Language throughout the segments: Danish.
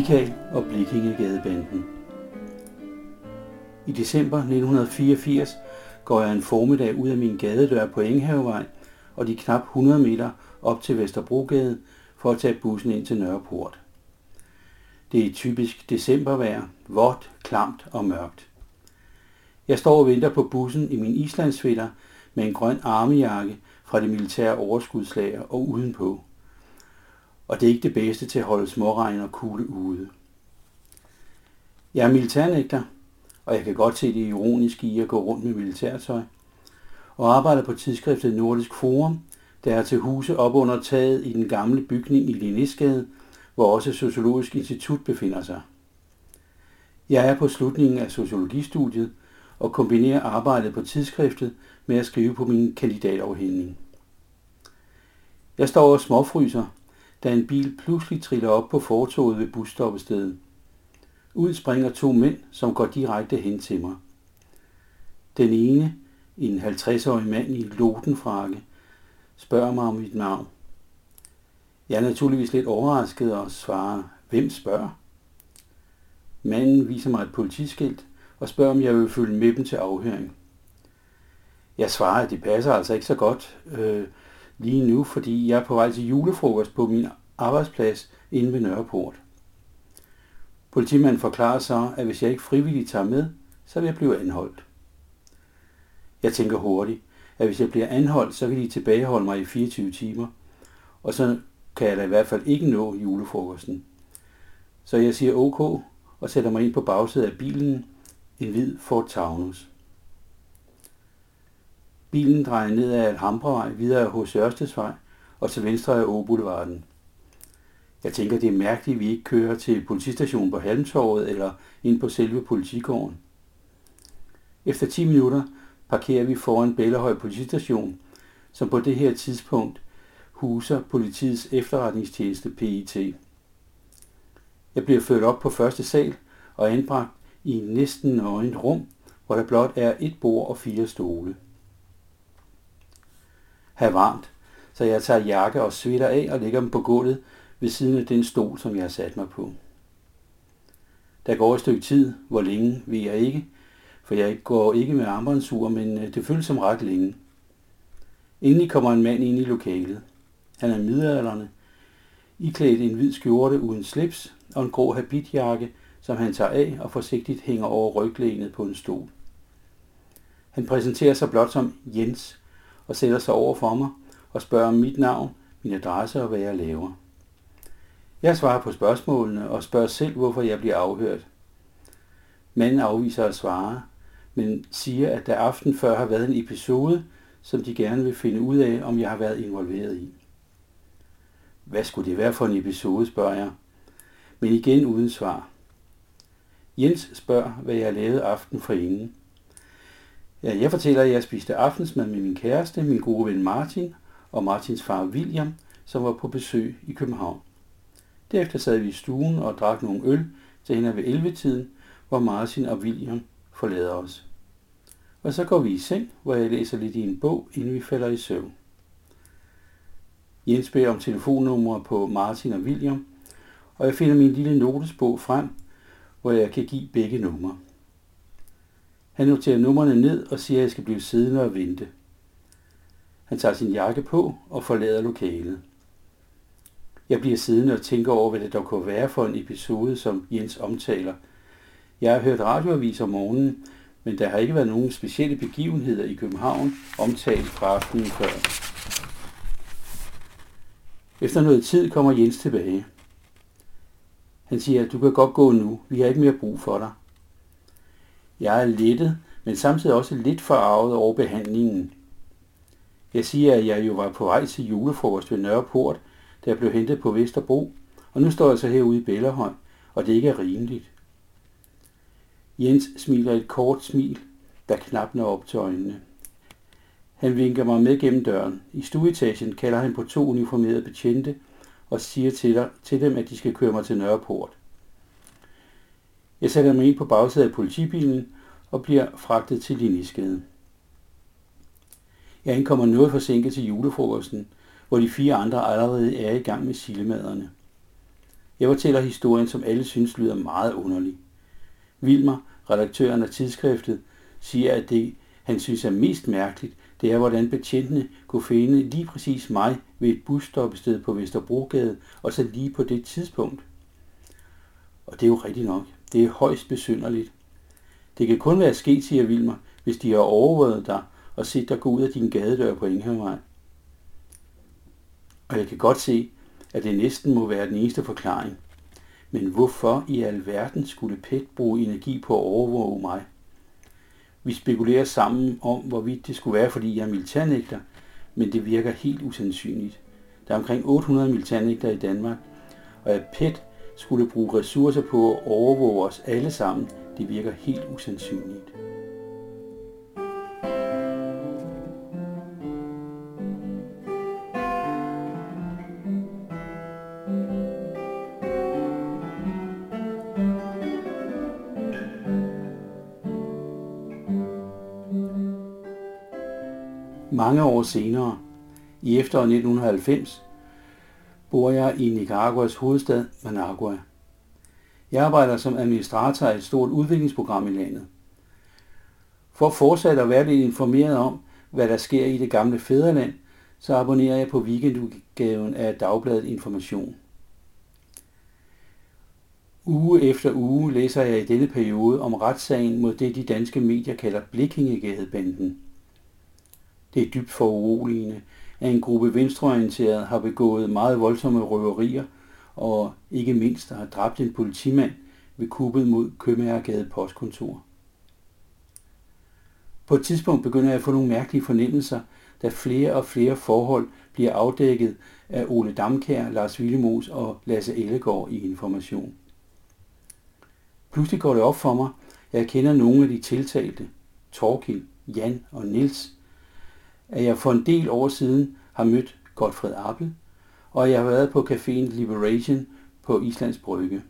Michael og Blikingegadebanden. I december 1984 går jeg en formiddag ud af min gadedør på Enghavevej og de knap 100 meter op til Vesterbrogade for at tage bussen ind til Nørreport. Det er typisk decembervejr, vådt, klamt og mørkt. Jeg står og venter på bussen i min islandsfætter med en grøn armejakke fra det militære overskudslager og udenpå og det er ikke det bedste til at holde småregn og kugle ude. Jeg er militærnægter, og jeg kan godt se det ironiske i at gå rundt med militærtøj, og arbejder på tidsskriftet Nordisk Forum, der er til huse op under taget i den gamle bygning i Linnesgade, hvor også Sociologisk Institut befinder sig. Jeg er på slutningen af sociologistudiet og kombinerer arbejdet på tidsskriftet med at skrive på min kandidatafhængning. Jeg står og småfryser, da en bil pludselig triller op på fortoget ved busstoppestedet. Ud springer to mænd, som går direkte hen til mig. Den ene, en 50-årig mand i lotenfrakke, spørger mig om mit navn. Jeg er naturligvis lidt overrasket og svarer, hvem spørger? Manden viser mig et politiskilt og spørger, om jeg vil følge med dem til afhøring. Jeg svarer, at det passer altså ikke så godt, øh, lige nu, fordi jeg er på vej til julefrokost på min arbejdsplads inde ved Nørreport. Politimanden forklarer så, at hvis jeg ikke frivilligt tager med, så vil jeg blive anholdt. Jeg tænker hurtigt, at hvis jeg bliver anholdt, så vil de tilbageholde mig i 24 timer, og så kan jeg da i hvert fald ikke nå julefrokosten. Så jeg siger ok og sætter mig ind på bagsædet af bilen, en hvid Ford Taunus. Bilen drejer ned ad Alhambravej videre hos Ørstedsvej og til venstre af Åboulevarden. Jeg tænker, det er mærkeligt, at vi ikke kører til politistationen på Halmtorvet eller ind på selve politigården. Efter 10 minutter parkerer vi foran Bellehøj politistation, som på det her tidspunkt huser politiets efterretningstjeneste PIT. Jeg bliver ført op på første sal og anbragt i en næsten nøgent rum, hvor der blot er et bord og fire stole have varmt, så jeg tager jakke og sweater af og lægger dem på gulvet ved siden af den stol, som jeg har sat mig på. Der går et stykke tid, hvor længe ved jeg ikke, for jeg går ikke med armbåndsur, men øh, det føles som ret længe. Endelig kommer en mand ind i lokalet. Han er midalderne, iklædt en hvid skjorte uden slips og en grå habitjakke, som han tager af og forsigtigt hænger over ryglænet på en stol. Han præsenterer sig blot som Jens, og sætter sig over for mig og spørger om mit navn, min adresse og hvad jeg laver. Jeg svarer på spørgsmålene og spørger selv, hvorfor jeg bliver afhørt. Manden afviser at svare, men siger, at der aften før har været en episode, som de gerne vil finde ud af, om jeg har været involveret i. Hvad skulle det være for en episode, spørger jeg. Men igen uden svar. Jens spørger, hvad jeg lavede aften for inden. Ja, jeg fortæller, at jeg spiste aftensmad med min kæreste, min gode ven Martin og Martins far William, som var på besøg i København. Derefter sad vi i stuen og drak nogle øl til hende ved 11-tiden, hvor Martin og William forlader os. Og så går vi i seng, hvor jeg læser lidt i en bog, inden vi falder i søvn. Jens beder om telefonnumre på Martin og William, og jeg finder min lille notesbog frem, hvor jeg kan give begge numre. Han noterer numrene ned og siger, at jeg skal blive siddende og vente. Han tager sin jakke på og forlader lokalet. Jeg bliver siddende og tænker over, hvad det dog kunne være for en episode, som Jens omtaler. Jeg har hørt radioavis om morgenen, men der har ikke været nogen specielle begivenheder i København omtalt fra aftenen før. Efter noget tid kommer Jens tilbage. Han siger, at du kan godt gå nu. Vi har ikke mere brug for dig. Jeg er lettet, men samtidig også lidt forarvet over behandlingen. Jeg siger, at jeg jo var på vej til julefrokost ved Nørreport, da jeg blev hentet på Vesterbro, og nu står jeg så herude i Bellerhøj, og det ikke er rimeligt. Jens smiler et kort smil, der knap når op til øjnene. Han vinker mig med gennem døren. I stueetagen kalder han på to uniformerede betjente og siger til, til dem, at de skal køre mig til Nørreport. Jeg sætter mig ind på bagsædet af politibilen og bliver fragtet til Linjeskade. Jeg ankommer noget forsinket til julefrokosten, hvor de fire andre allerede er i gang med sildemaderne. Jeg fortæller historien, som alle synes lyder meget underlig. Vilmer, redaktøren af tidsskriftet, siger, at det, han synes er mest mærkeligt, det er, hvordan betjentene kunne finde lige præcis mig ved et busstoppested på Vesterbrogade, og så lige på det tidspunkt. Og det er jo rigtigt nok. Det er højst besynderligt. Det kan kun være sket, siger Vilmer, hvis de har overvåget dig og set dig gå ud af din gadedør på Inghavevej. Og jeg kan godt se, at det næsten må være den eneste forklaring. Men hvorfor i alverden skulle PET bruge energi på at overvåge mig? Vi spekulerer sammen om, hvorvidt det skulle være, fordi jeg er militærnægter, men det virker helt usandsynligt. Der er omkring 800 militærnægter i Danmark, og at PET skulle bruge ressourcer på at overvåge os alle sammen, det virker helt usandsynligt. Mange år senere, i efteråret 1990, bor jeg i Nicaraguas hovedstad Managua. Jeg arbejder som administrator af et stort udviklingsprogram i landet. For fortsat at være lidt informeret om, hvad der sker i det gamle fædreland, så abonnerer jeg på weekendudgaven af Dagbladet Information. Uge efter uge læser jeg i denne periode om retssagen mod det, de danske medier kalder Blikkingegadebanden. Det er dybt foruroligende, at en gruppe venstreorienterede har begået meget voldsomme røverier og ikke mindst har dræbt en politimand ved kuppet mod Købmagergade postkontor. På et tidspunkt begynder jeg at få nogle mærkelige fornemmelser, da flere og flere forhold bliver afdækket af Ole Damkær, Lars Villemos og Lasse Ellegaard i Information. Pludselig går det op for mig, at jeg kender nogle af de tiltalte, Torkild, Jan og Nils, at jeg for en del år siden har mødt Godfred Appel, og jeg har været på caféen Liberation på Islands Brygge.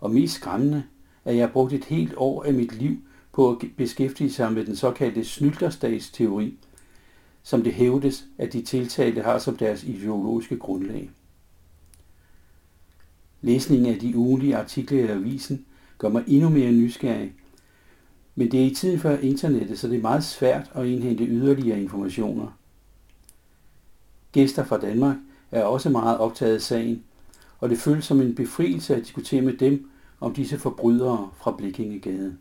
Og mest skræmmende, at jeg har brugt et helt år af mit liv på at beskæftige sig med den såkaldte snylterstatsteori, som det hævdes, at de tiltalte har som deres ideologiske grundlag. Læsningen af de ugenlige artikler i avisen gør mig endnu mere nysgerrig men det er i tiden før internettet, så det er meget svært at indhente yderligere informationer. Gæster fra Danmark er også meget optaget af sagen, og det føles som en befrielse at diskutere med dem om disse forbrydere fra Blikkingegade.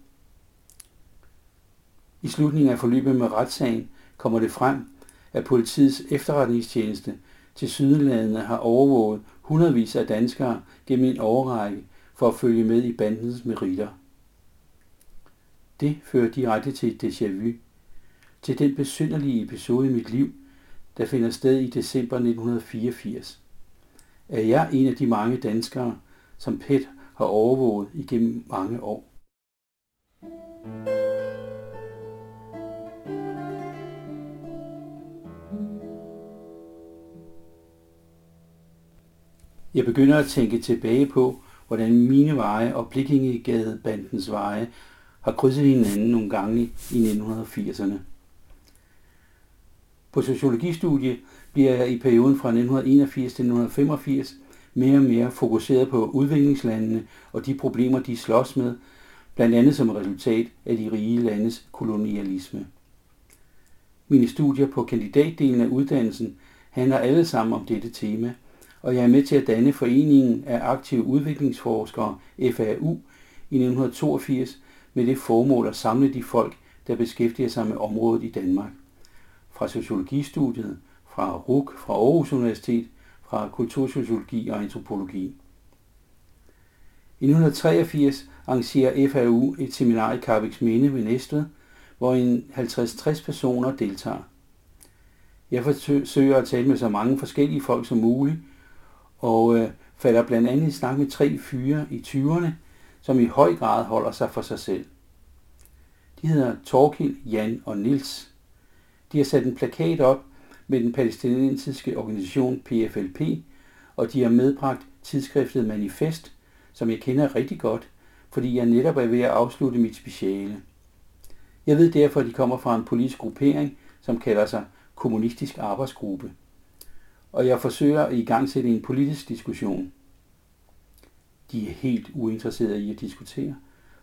I slutningen af forløbet med retssagen kommer det frem, at politiets efterretningstjeneste til Sydlandene har overvåget hundredvis af danskere gennem en årrække for at følge med i bandens meritter. Det fører direkte til et déjà vu, til den besynderlige episode i mit liv, der finder sted i december 1984. Er jeg en af de mange danskere, som PET har overvåget igennem mange år? Jeg begynder at tænke tilbage på, hvordan mine veje og Blikkingegadebandens veje har krydset hinanden nogle gange i 1980'erne. På sociologistudiet bliver jeg i perioden fra 1981 til 1985 mere og mere fokuseret på udviklingslandene og de problemer, de slås med, blandt andet som resultat af de rige landes kolonialisme. Mine studier på kandidatdelen af uddannelsen handler alle sammen om dette tema, og jeg er med til at danne Foreningen af Aktive Udviklingsforskere, FAU, i 1982, med det formål at samle de folk, der beskæftiger sig med området i Danmark. Fra sociologistudiet, fra RUK, fra Aarhus Universitet, fra kultursociologi og antropologi. I 1983 arrangerer FAU et seminar i Karviks Minde ved Næstved, hvor en 50-60 personer deltager. Jeg forsøger at tale med så mange forskellige folk som muligt, og øh, falder blandt andet i snak med tre fyre i 20'erne, som i høj grad holder sig for sig selv. De hedder Torkil, Jan og Nils. De har sat en plakat op med den palæstinensiske organisation PFLP, og de har medbragt tidsskriftet Manifest, som jeg kender rigtig godt, fordi jeg netop er ved at afslutte mit speciale. Jeg ved derfor, at de kommer fra en politisk gruppering, som kalder sig Kommunistisk Arbejdsgruppe. Og jeg forsøger at i gang sætte en politisk diskussion. De er helt uinteresserede i at diskutere,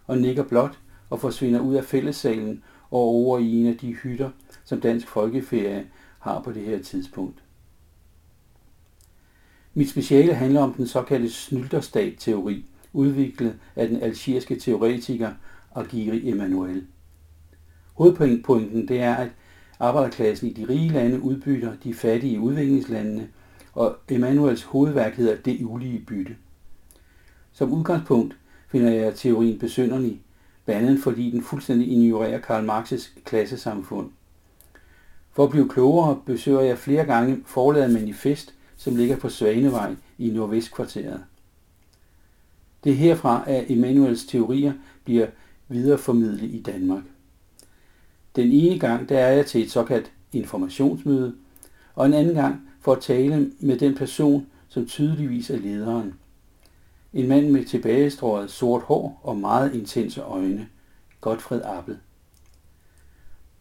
og nikker blot og forsvinder ud af fællessalen og over i en af de hytter, som Dansk Folkeferie har på det her tidspunkt. Mit speciale handler om den såkaldte snylterstat-teori, udviklet af den algeriske teoretiker Agiri Emmanuel. Hovedpointen det er, at arbejderklassen i de rige lande udbytter de fattige i udviklingslandene, og Emmanuels hovedværk hedder Det ulige bytte. Som udgangspunkt finder jeg teorien besynderlig, blandt andet fordi den fuldstændig ignorerer Karl Marx's klassesamfund. For at blive klogere besøger jeg flere gange forladet manifest, som ligger på Svanevej i Nordvestkvarteret. Det er herfra, at Emanuels teorier bliver videreformidlet i Danmark. Den ene gang, der er jeg til et såkaldt informationsmøde, og en anden gang for at tale med den person, som tydeligvis er lederen. En mand med tilbagestrået sort hår og meget intense øjne. Godfred Appel.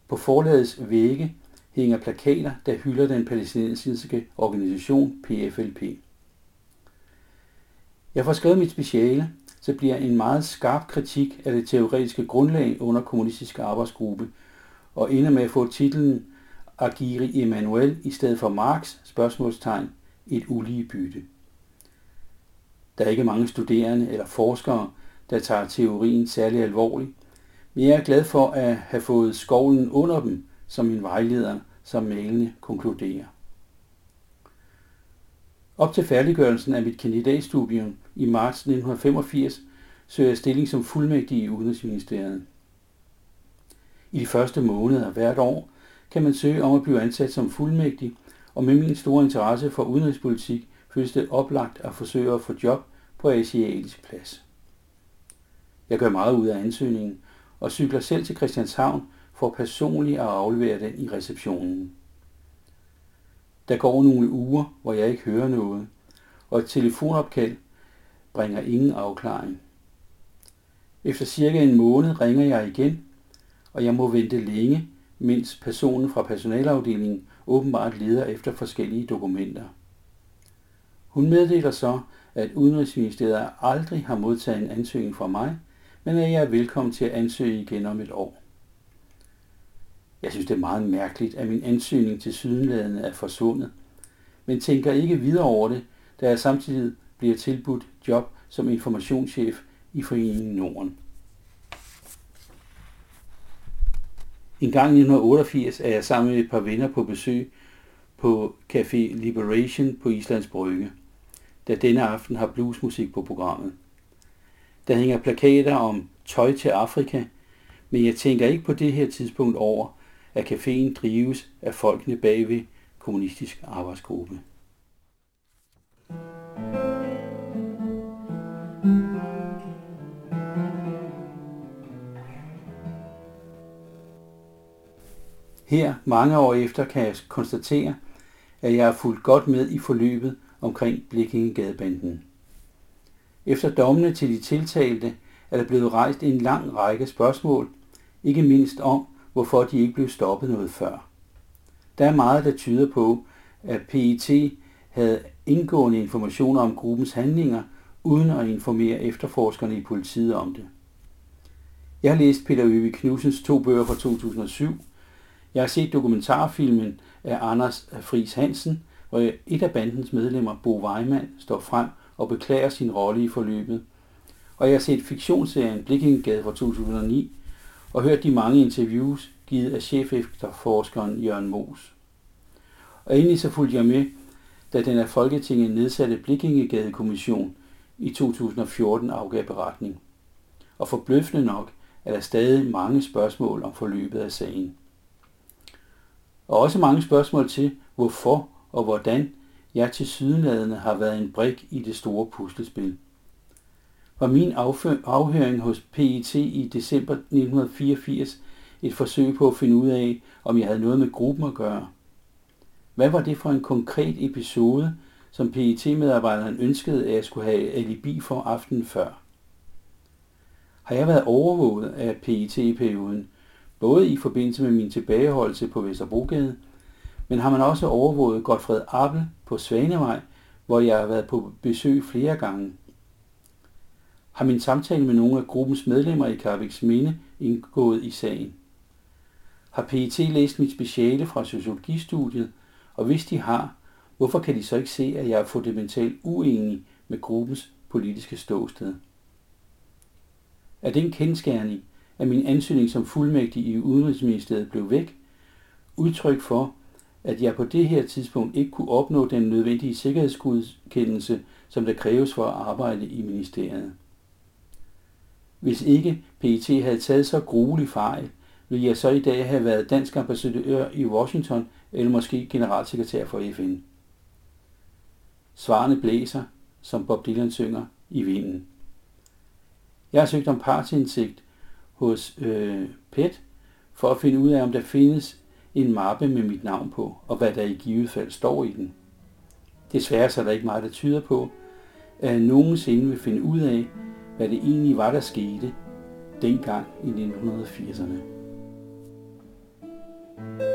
På forlagets vægge hænger plakater, der hylder den palæstinensiske organisation PFLP. Jeg får skrevet mit speciale, så bliver en meget skarp kritik af det teoretiske grundlag under kommunistisk arbejdsgruppe, og ender med at få titlen Agiri Emanuel i stedet for Marx, spørgsmålstegn, et ulige bytte. Der er ikke mange studerende eller forskere, der tager teorien særlig alvorligt, men jeg er glad for at have fået skovlen under dem, som min vejleder som malende konkluderer. Op til færdiggørelsen af mit kandidatstudium i marts 1985 søger jeg stilling som fuldmægtig i Udenrigsministeriet. I de første måneder hvert år kan man søge om at blive ansat som fuldmægtig, og med min store interesse for udenrigspolitik føles det oplagt at forsøge at få job på asiatisk plads. Jeg gør meget ud af ansøgningen og cykler selv til Christianshavn for personligt at aflevere den i receptionen. Der går nogle uger, hvor jeg ikke hører noget, og et telefonopkald bringer ingen afklaring. Efter cirka en måned ringer jeg igen, og jeg må vente længe, mens personen fra personalafdelingen åbenbart leder efter forskellige dokumenter. Hun meddeler så, at Udenrigsministeriet aldrig har modtaget en ansøgning fra mig, men at jeg er velkommen til at ansøge igen om et år. Jeg synes, det er meget mærkeligt, at min ansøgning til sydenladende er forsvundet, men tænker ikke videre over det, da jeg samtidig bliver tilbudt job som informationschef i Foreningen Norden. En gang i 1988 er jeg sammen med et par venner på besøg på Café Liberation på Islands Brygge, der denne aften har bluesmusik på programmet. Der hænger plakater om tøj til Afrika, men jeg tænker ikke på det her tidspunkt over, at caféen drives af folkene bagved kommunistisk arbejdsgruppe. Her, mange år efter, kan jeg konstatere, at jeg har fulgt godt med i forløbet omkring Blikkingegadebanden. Efter dommene til de tiltalte er der blevet rejst en lang række spørgsmål, ikke mindst om, hvorfor de ikke blev stoppet noget før. Der er meget, der tyder på, at PET havde indgående informationer om gruppens handlinger, uden at informere efterforskerne i politiet om det. Jeg har læst Peter Øve Knudsens to bøger fra 2007. Jeg har set dokumentarfilmen af Anders Fris Hansen, hvor et af bandens medlemmer, Bo Weimann, står frem og beklager sin rolle i forløbet. Og jeg har set fiktionsserien Blikkingegade fra 2009, og hørt de mange interviews givet af chefefterforskeren Jørgen Mos. Og endelig så fulgte jeg med, da den af Folketinget nedsatte Blikkingegadekommission i 2014 afgav beretning. Og forbløffende nok er der stadig mange spørgsmål om forløbet af sagen. Og også mange spørgsmål til, hvorfor og hvordan jeg til sydenladende har været en brik i det store puslespil. Var min afhøring hos PET i december 1984 et forsøg på at finde ud af, om jeg havde noget med gruppen at gøre? Hvad var det for en konkret episode, som PET-medarbejderen ønskede, at jeg skulle have alibi for aftenen før? Har jeg været overvåget af PET-perioden, både i forbindelse med min tilbageholdelse på Vesterbrogade, men har man også overvåget Godfred Appel på Svanevej, hvor jeg har været på besøg flere gange. Har min samtale med nogle af gruppens medlemmer i Karviks Minde indgået i sagen. Har PET læst mit speciale fra sociologistudiet, og hvis de har, hvorfor kan de så ikke se, at jeg er fundamentalt uenig med gruppens politiske ståsted? Er det en kendskærning, at min ansøgning som fuldmægtig i Udenrigsministeriet blev væk, udtryk for, at jeg på det her tidspunkt ikke kunne opnå den nødvendige sikkerhedsgodkendelse, som der kræves for at arbejde i ministeriet. Hvis ikke PET havde taget så gruelig fejl, ville jeg så i dag have været dansk ambassadør i Washington eller måske generalsekretær for FN. Svarene blæser, som Bob Dylan synger, i vinden. Jeg har søgt om partsindsigt hos øh, PET for at finde ud af, om der findes en mappe med mit navn på, og hvad der i givet fald står i den. Desværre så er der ikke meget, der tyder på, at jeg nogensinde vil finde ud af, hvad det egentlig var, der skete dengang i 1980'erne. thank you